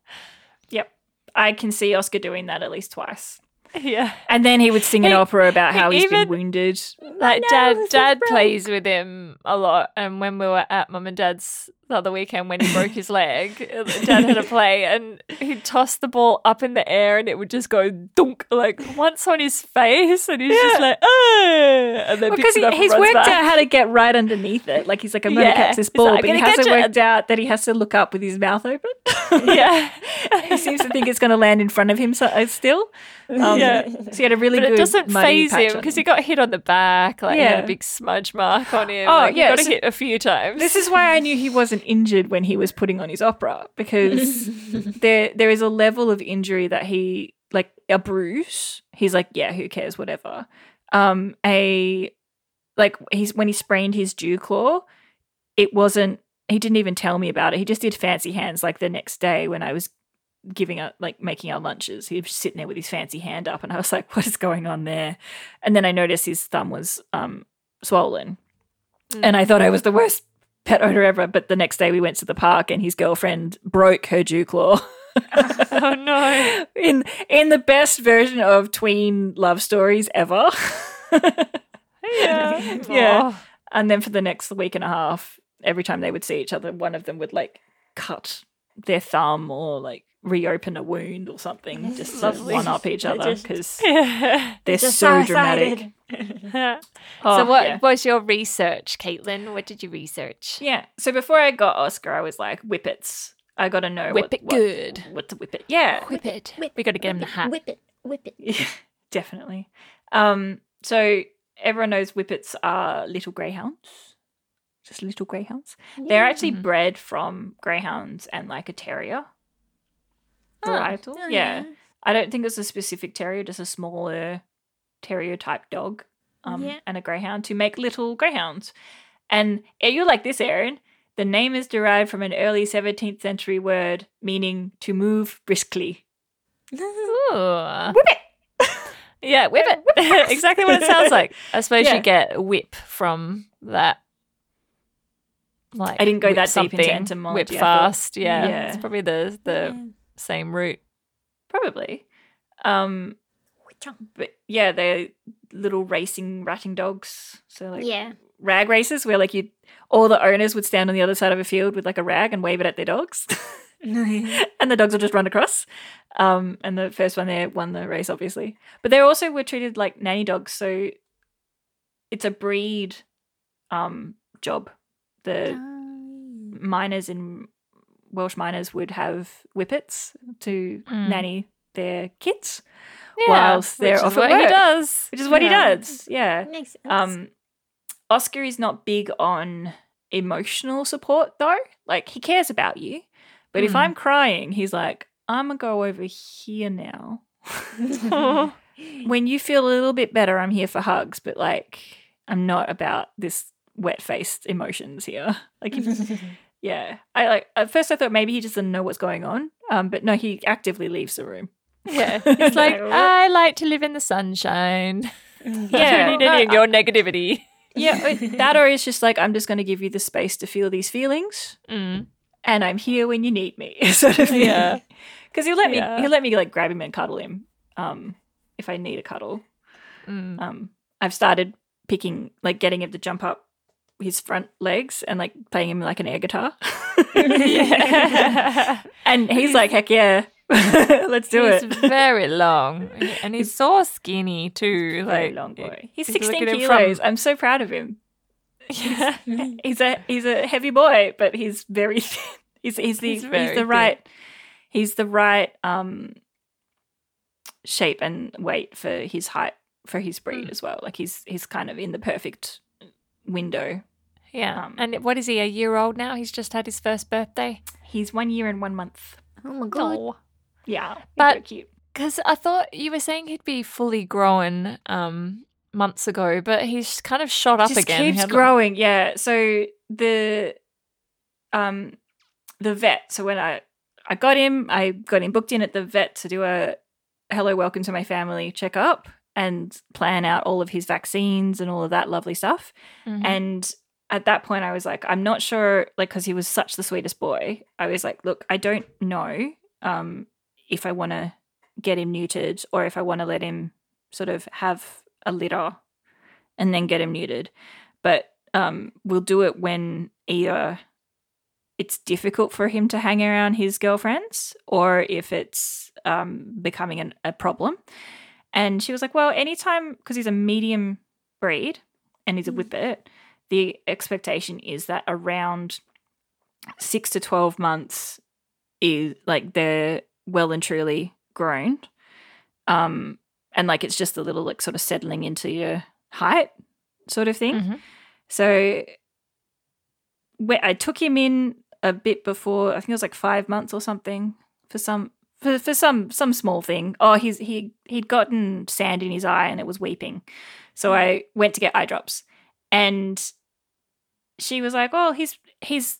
yep. I can see Oscar doing that at least twice. yeah. And then he would sing an He- opera about how he's been wounded. Like no, dad, dad plays with him a lot. And when we were at mum and dad's the other weekend, when he broke his leg, dad had a play, and he'd toss the ball up in the air, and it would just go dunk like once on his face, and he's just like, oh, and then Because picks it he, up and he's runs worked back. out how to get right underneath it. Like he's like, I'm going to Yeah. catch this ball, like, but he hasn't catch it." worked out that he has to look up with his mouth open. yeah, he seems to think it's going to land in front of him so, uh, still. Um, Yeah. So he had a really but good it doesn't phase him because he got hit on the back, like he had a big smudge mark on him. Oh, like, he yeah, got so- hit a few times. This is why I knew he wasn't injured when he was putting on his opera because there there is a level of injury that he like a bruise. He's like, yeah, who cares, whatever. Um, a like he's when he sprained his dew claw, it wasn't. He didn't even tell me about it. He just did fancy hands like the next day when I was giving up like making our lunches. He was sitting there with his fancy hand up, and I was like, what is going on there? And then I noticed his thumb was um swollen and I thought I was the worst pet owner ever. But the next day we went to the park and his girlfriend broke her dew claw. oh no. in in the best version of tween love stories ever. Yeah. Yeah. Oh. and then for the next week and a half, every time they would see each other, one of them would like cut their thumb or like reopen a wound or something, just to one up each other Just- because Yeah. they're Just so excited. dramatic. so Oh, what yeah. was your research, Caitlin? What did you research? Yeah. So before I got Oscar, I was like, whippets. I got to know Whip what, it what- good. What to whip it. Yeah. Whip it. Whip- we got to get him the hat. Whip it, whip it. Yeah, definitely. Um, so everyone knows whippets are little greyhounds. Just little greyhounds. They're actually Mhm. bred from greyhounds and like a terrier. Varietal. Oh, yeah. I don't think it's a specific terrier, just a smaller terrier type dog. Um, Yeah. and a greyhound to make little greyhounds. And you're like this, Erin. The name is derived from an early 17th century word meaning to move briskly. Ooh. Whip it! Yeah, whip it. exactly what it sounds like. I suppose Yeah. you get whip from that. Like I didn't go that deep into something, etymology. Whip fast. Yeah. Yeah. It's probably the the Yeah. Same root. Probably. Um, but yeah, they're little racing ratting dogs. So like yeah. rag races where like you all the owners would stand on the other side of a field with like a rag and wave it at their dogs. and the dogs will just run across. Um, and the first one there won the race, obviously. But they also were treated like nanny dogs, so it's a breed um job. The miners in Welsh miners would have whippets to Mm. nanny their kids, Yeah, whilst they're which is off what at he work, does. which is what Yeah. he does. Yeah. Makes sense. Um, Oscar is not big on emotional support though. Like he cares about you, but if Mm. I'm crying, he's like, I'm gonna go over here now. when you feel a little bit better, I'm here for hugs, but like I'm not about this wet faced emotions here. Like if, yeah. I like at first I thought maybe he just didn't know what's going on. Um, but no, he actively leaves the room. Yeah. It's like, I like to live in the sunshine. Yeah. I don't need any of your negativity. Yeah, uh, that or it's just like I'm just gonna give you the space to feel these feelings Mm. and I'm here when you need me. sort of. Yeah. Because he'll let me Yeah. he'll let me like grab him and cuddle him. Um if I need a cuddle. Mm. Um I've started picking like getting him to jump up his front legs and like playing him like an air guitar. And he's like, heck yeah. Let's do he's it. very long. And he's so skinny too. Very Like long boy. He's if 16 kilos. from- I'm so proud of him. Yeah. He's a he's a heavy boy, but he's very thin. He's he's the He's he's, the thin. right he's the right um shape and weight for his height for his breed Mm. as well. Like he's he's kind of in the perfect window. Yeah. Um, and what is he, a year old now? He's just had his first birthday. He's one year and one month. Oh my god. Oh. Yeah, he's But- so cute. Because I thought you were saying he'd be fully grown um, months ago, but he's kind of shot up just again. He keeps had, like- growing. Yeah. So the um the vet. So when I I got him, I got him booked in at the vet to do a hello, welcome to my family checkup and plan out all of his vaccines and all of that lovely stuff. Mhm. And at that point, I was like, I'm not sure, like, because he was such the sweetest boy. I was like, look, I don't know um, if I want to get him neutered or if I want to let him sort of have a litter and then get him neutered. But um, we'll do it when either it's difficult for him to hang around his girlfriends or if it's um, becoming an, a problem. And she was like, well, anytime, because he's a medium breed and he's a Mm. whippet, the expectation is that around six to 12 months is like they're well and truly grown. Um, and like it's just a little like sort of settling into your height sort of thing. Mhm. So I took him in a bit before, I think it was like five months or something for some. For, for some some small thing. Oh, he's he he'd gotten sand in his eye and it was weeping. So I went to get eye drops. And she was like, "Oh, he's he's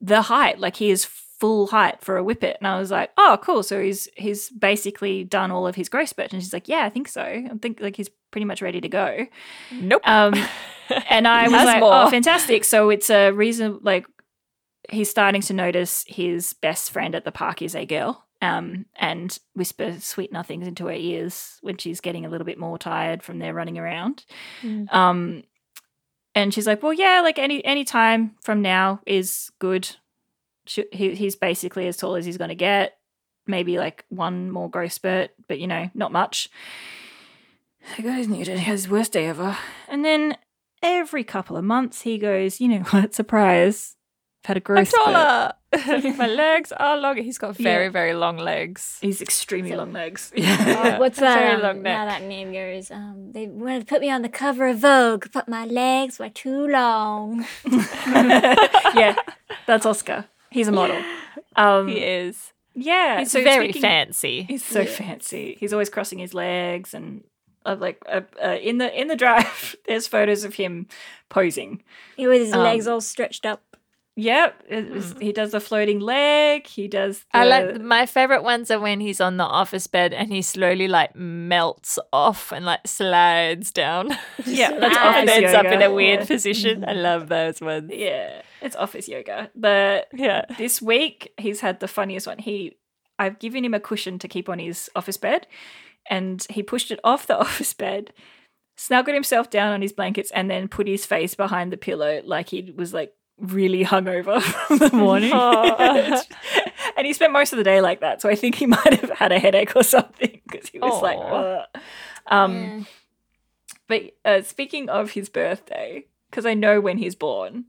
the height, like he is full height for a whippet." And I was like, "Oh, cool. So he's he's basically done all of his growth spurt." And she's like, "Yeah, I think so. I think like he's pretty much ready to go." Nope. Um, and I was like, more. "Oh, fantastic!" So it's a reason like he's starting to notice his best friend at the park is a girl. Um, and whisper sweet nothings into her ears when she's getting a little bit more tired from their running around. Mm. Um, and she's like, "Well, yeah, like any any time from now is good. She, he, he's basically as tall as he's going to get. Maybe like one more growth spurt, but you know, not much." The guy's has his worst day ever. And then every couple of months, he goes, "You know what? Surprise! I've had a I'm growth spurt." taller. My legs are longer. He's got very, Yeah. very long legs. He's extremely So- long legs. Yeah. What's Very that? Um, long now that name goes. Um, they wanted to put me on the cover of Vogue, but my legs were too long. yeah, that's Oscar. He's a model. Um, He is. Yeah, He's so very speaking- fancy. He's so fancy. He's always crossing his legs, and uh, like uh, uh, in the in the drive, there's photos of him posing. He with his Um, legs all stretched up. Yep, it was- hmm. he does the floating leg. He does. The, I like my favorite ones are when he's on the office bed and he slowly like melts off and like slides down. Yeah, that's and office ends up in a weird Yeah. position. I mm-hmm. love those ones. Yeah, it's office yoga. But Yeah. this week he's had the funniest one. He, I've given him a cushion to keep on his office bed, and he pushed it off the office bed, snuggled himself down on his blankets, and then put his face behind the pillow like he was like really hungover from the morning. Aw. and he spent most of the day like that. So I think he might have had a headache or something because he was like, "Ugh." um. Yeah. But uh, speaking of his birthday, because I know when he's born,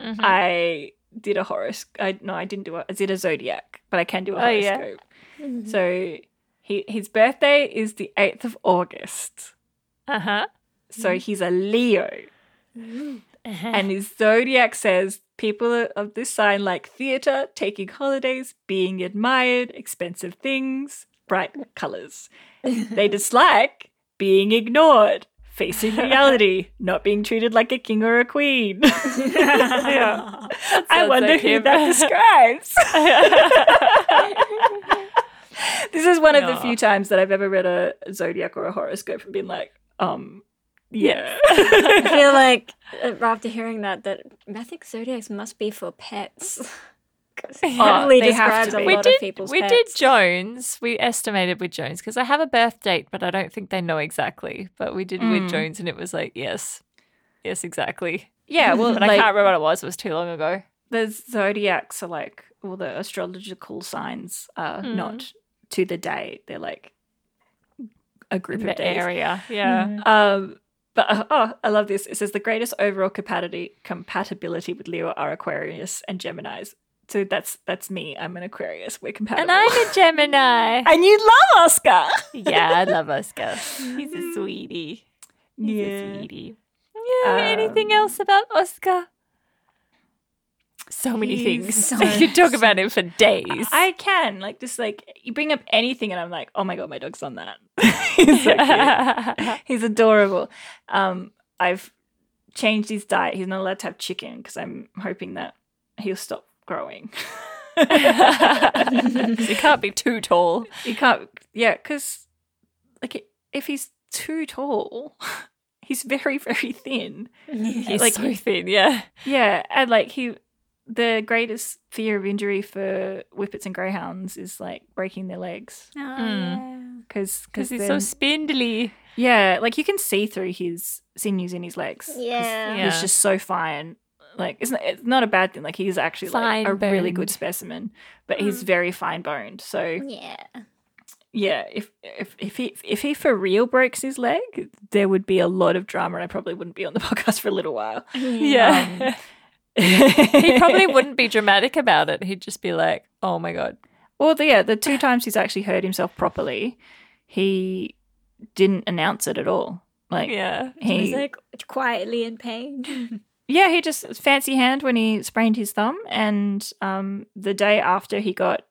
Mhm. I did a horoscope. I no, I didn't do a. I did a zodiac, but I can do a Oh, yeah. horoscope. So he his birthday is the eighth of August. uh-huh. So he's a Leo. and his zodiac says people of this sign like theater, taking holidays, being admired, expensive things, bright colors. They dislike being ignored, facing reality, not being treated like a king or a queen. Yeah. I wonder like who him. that describes. this is one of the few times that I've ever read a zodiac or a horoscope and been like, um, yeah. I feel like uh, after hearing that, that I think zodiacs must be for pets. 'Cause it Oh, really they have describes to a be. we lot did of people's we pets. did Jones. We estimated with Jones because I have a birth date, but I don't think they know exactly. But we did Mm. with Jones, and it was like yes, yes, exactly. yeah, well, But I can't remember what it was. It was too long ago. the zodiacs are like, all the astrological signs are Mm. not to the day. They're like a group In of the days. area, yeah. Mhm. Um, but uh, oh, I love this. It says the greatest overall compatibility compatibility with Leo are Aquarius and Gemini's. So that's that's me. I'm an Aquarius. We're compatible. And I'm a Gemini. and you love Oscar. yeah, I love Oscar. He's a sweetie. He's Yeah. a sweetie. Yeah. anything Um, else about Oscar? So many things. so- you could talk about him for days. I can like just like you bring up anything, and I'm like, oh my god, my dog's on that. He's so cute. He's adorable. Um, I've changed his diet. He's not allowed to have chicken because I'm hoping that he'll stop growing. he can't be too tall. He can't, yeah, because like if he's too tall, he's very very thin. He's Like- so thin, yeah. Yeah, and like he, the greatest fear of injury for whippets and greyhounds is like breaking their legs Oh, Mm. because Because he's so spindly. yeah, like you can see through his sinews in his legs. Yeah. Yeah. he's just so fine. Like it's not, it's not a bad thing. Like he's actually like a really good specimen, but he's very fine boned. So yeah. yeah, if if if he if he for real breaks his leg, there would be a lot of drama, and I probably wouldn't be on the podcast for a little while. Yeah. he he probably wouldn't be dramatic about it. He'd just be like, oh my God. Well, the, yeah, the two times he's actually hurt himself properly, he didn't announce it at all. Like, yeah. He was like quietly in pain. Yeah, he just fancy hand when he sprained his thumb, and um, the day after he got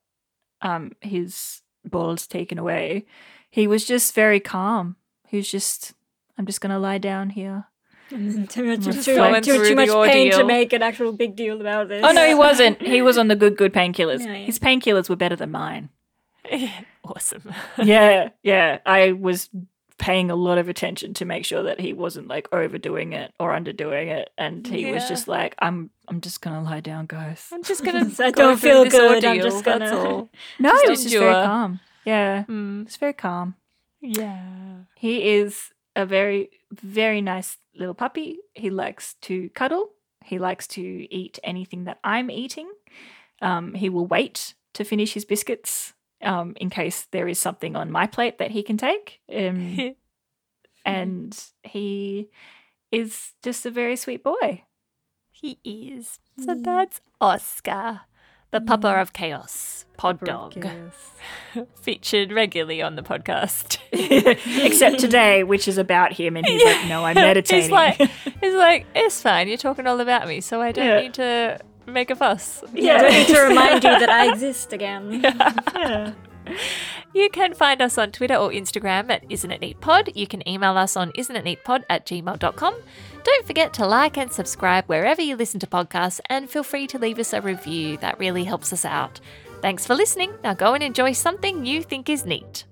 um his balls taken away, he was just very calm. He was just, I'm just gonna lie down here. Too, too, too, Just too, too, too much pain to make an actual big deal about this. Oh no, he wasn't. He was on the good, good painkillers. Yeah, yeah. His painkillers were better than mine. awesome. yeah, yeah. I was paying a lot of attention to make sure that he wasn't like overdoing it or underdoing it, and he was just like, "I'm, I'm just gonna lie down, guys." I'm just going to. I don't feel good, I'm just gonna-. No, Just was just very calm. Yeah, Mm. it's very calm. Yeah. He is a very, very nice little puppy. He likes to cuddle. He likes to eat anything that I'm eating. Um, he will wait to finish his biscuits um, in case there is something on my plate that he can take. Um, and he is just a very sweet boy. He is. So that's Oscar, the mm. pupper of chaos, pod dog, featured regularly on the podcast. Except today, which is about him, and he's like, "No, I'm meditating." He's like, he's like, it's fine. You're talking all about me, so I don't Yeah. need to make a fuss. Yeah. I don't need to remind you that I exist again. yeah. You can find us on Twitter or Instagram at Isn't It Neat Pod. You can email us on isn'titneatpod at gmail.com. Don't forget to like and subscribe wherever you listen to podcasts and feel free to leave us a review. That really helps us out. Thanks for listening. Now go and enjoy something you think is neat.